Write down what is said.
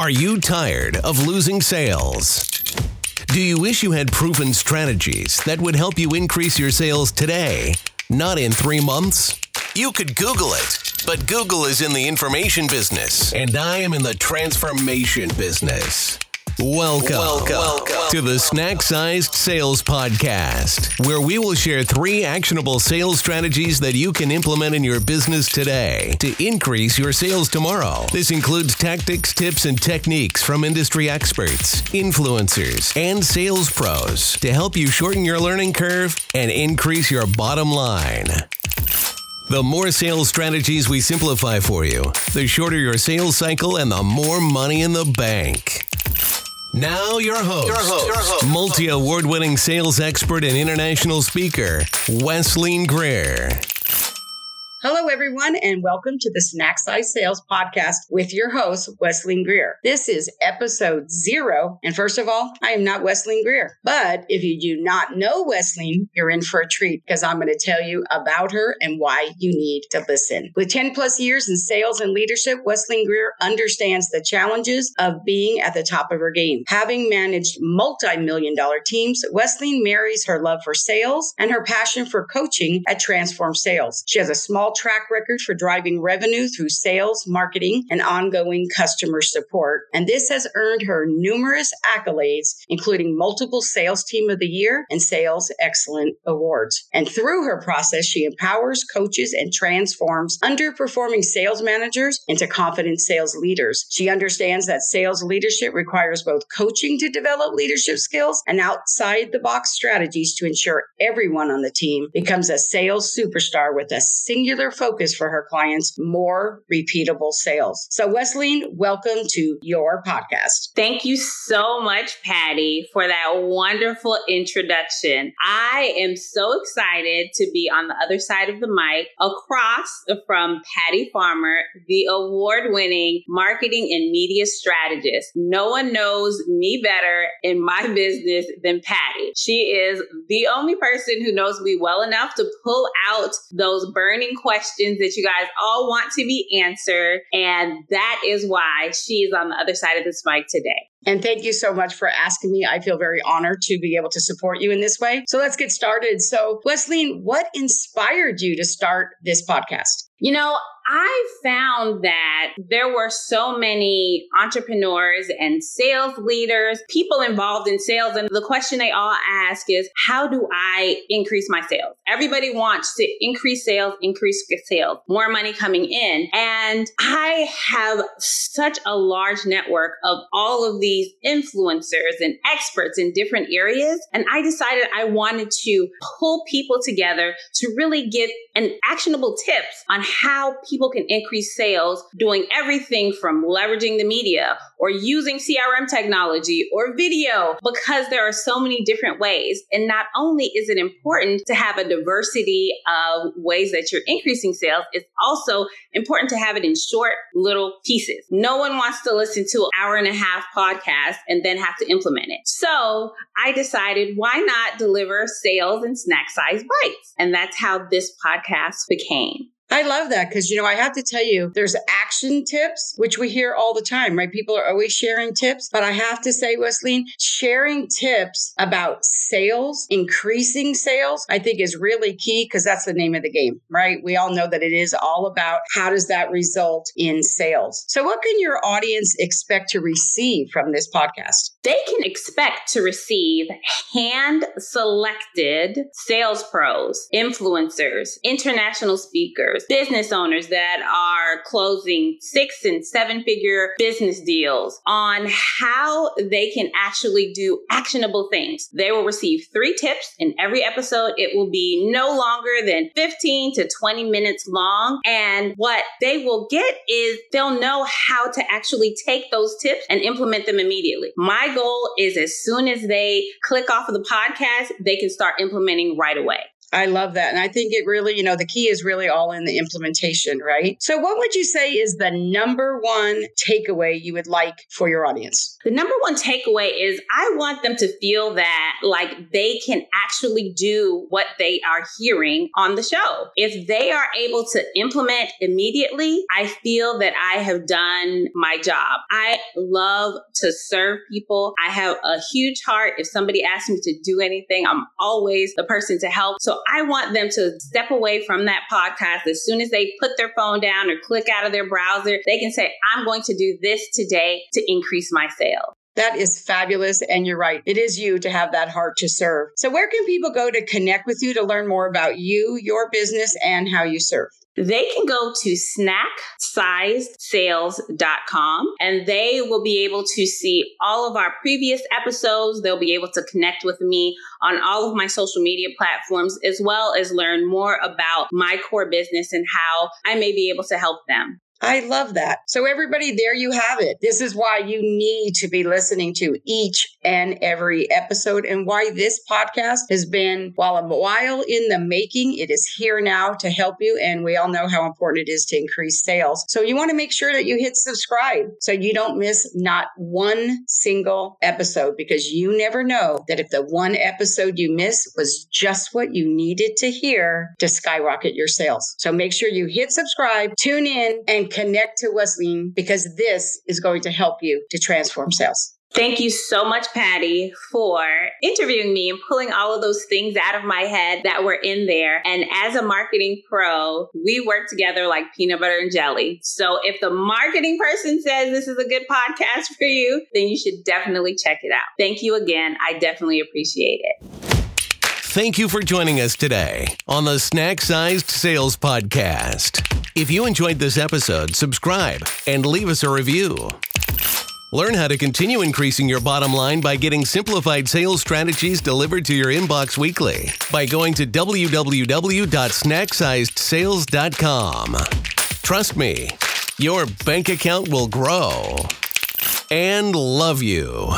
Are you tired of losing sales? Do you wish you had proven strategies that would help you increase your sales today, not in three months? You could Google it, but Google is in the information business, and I am in the transformation business. Welcome, welcome, welcome to the Snack Sized Sales Podcast, where we will share three actionable sales strategies that you can implement in your business today to increase your sales tomorrow. This includes tactics, tips, and techniques from industry experts, influencers, and sales pros to help you shorten your learning curve and increase your bottom line. The more sales strategies we simplify for you, the shorter your sales cycle and the more money in the bank. Now, your host, your host, your host. multi award winning sales expert and international speaker, Wesleyne Greer. Hello, everyone, and welcome to the Snack Size Sales Podcast with your host, Wesleyne Greer. This is episode zero. And first of all, I am not Wesleyne Greer. But if you do not know Wesleyne, you're in for a treat because I'm going to tell you about her and why you need to listen. With 10 plus years in sales and leadership, Wesleyne Greer understands the challenges of being at the top of her game. Having managed multi million dollar teams, Wesleyne marries her love for sales and her passion for coaching at Transformed Sales. She has a small track record for driving revenue through sales, marketing, and ongoing customer support. And this has earned her numerous accolades, including multiple Sales Team of the Year and Sales Excellent Awards. And through her process, she empowers, coaches, and transforms underperforming sales managers into confident sales leaders. She understands that sales leadership requires both coaching to develop leadership skills and outside the box strategies to ensure everyone on the team becomes a sales superstar with a singular focus for her clients more repeatable sales. So, Wesleyne, welcome to your podcast. Thank you so much, Patty, for that wonderful introduction. I am so excited to be on the other side of the mic across from Patty Farmer, the award winning marketing and media strategist. No one knows me better in my business than Patty. She is the only person who knows me well enough to pull out those burning questions questions that you guys all want to be answered. And that is why she is on the other side of this mic today. And thank you so much for asking me. I feel very honored to be able to support you in this way. So let's get started. So, Wesleyne, what inspired you to start this podcast? You know, I found that there were so many entrepreneurs and sales leaders, people involved in sales. And the question they all ask is, how do I increase my sales? Everybody wants to increase sales, increase sales, more money coming in. And I have such a large network of all of these influencers and experts in different areas. And I decided I wanted to pull people together to really give an actionable tips on how people can increase sales doing everything from leveraging the media or using CRM technology or video because there are so many different ways. And not only is it important to have a diversity of ways that you're increasing sales, it's also important to have it in short little pieces. No one wants to listen to an hour and a half podcast and then have to implement it. So I decided why not deliver sales and snack size bites? And that's how this podcast became. I love that because, you know, I have to tell you, there's action tips, which we hear all the time, right? People are always sharing tips. But I have to say, Wesleyne, sharing tips about sales, increasing sales, I think is really key because that's the name of the game, right? We all know that it is all about how does that result in sales. So, what can your audience expect to receive from this podcast? They can expect to receive hand selected sales pros, influencers, international speakers business owners that are closing six and seven figure business deals on how they can actually do actionable things. They will receive three tips in every episode. It will be no longer than 15 to 20 minutes long. And what they will get is they'll know how to actually take those tips and implement them immediately. My goal is as soon as they click off of the podcast, they can start implementing right away. I love that. And I think it really, you know, the key is really all in the implementation, right? So, what would you say is the number one takeaway you would like for your audience? The number one takeaway is I want them to feel that like they can actually do what they are hearing on the show. If they are able to implement immediately, I feel that I have done my job. I love to serve people. I have a huge heart. If somebody asks me to do anything, I'm always the person to help. So I want them to step away from that podcast as soon as they put their phone down or click out of their browser. They can say, I'm going to do this today to increase my sales. That is fabulous. And you're right. It is you to have that heart to serve. So, where can people go to connect with you to learn more about you, your business, and how you serve? They can go to snacksizedsales.com and they will be able to see all of our previous episodes. They'll be able to connect with me on all of my social media platforms, as well as learn more about my core business and how I may be able to help them. I love that. So, everybody, there you have it. This is why you need to be listening to each and every episode, and why this podcast has been, while a while in the making, it is here now to help you. And we all know how important it is to increase sales. So, you want to make sure that you hit subscribe so you don't miss not one single episode because you never know that if the one episode you miss was just what you needed to hear to skyrocket your sales. So, make sure you hit subscribe, tune in, and connect to Wesleyne because this is going to help you to transform sales. Thank you so much, Patty, for interviewing me and pulling all of those things out of my head that were in there. And as a marketing pro, we work together like peanut butter and jelly. So if the marketing person says this is a good podcast for you, then you should definitely check it out. Thank you again. I definitely appreciate it. Thank you for joining us today on the Snack Sized Sales Podcast. If you enjoyed this episode, subscribe and leave us a review. Learn how to continue increasing your bottom line by getting simplified sales strategies delivered to your inbox weekly by going to www.snacksizedsales.com. Trust me, your bank account will grow and love you.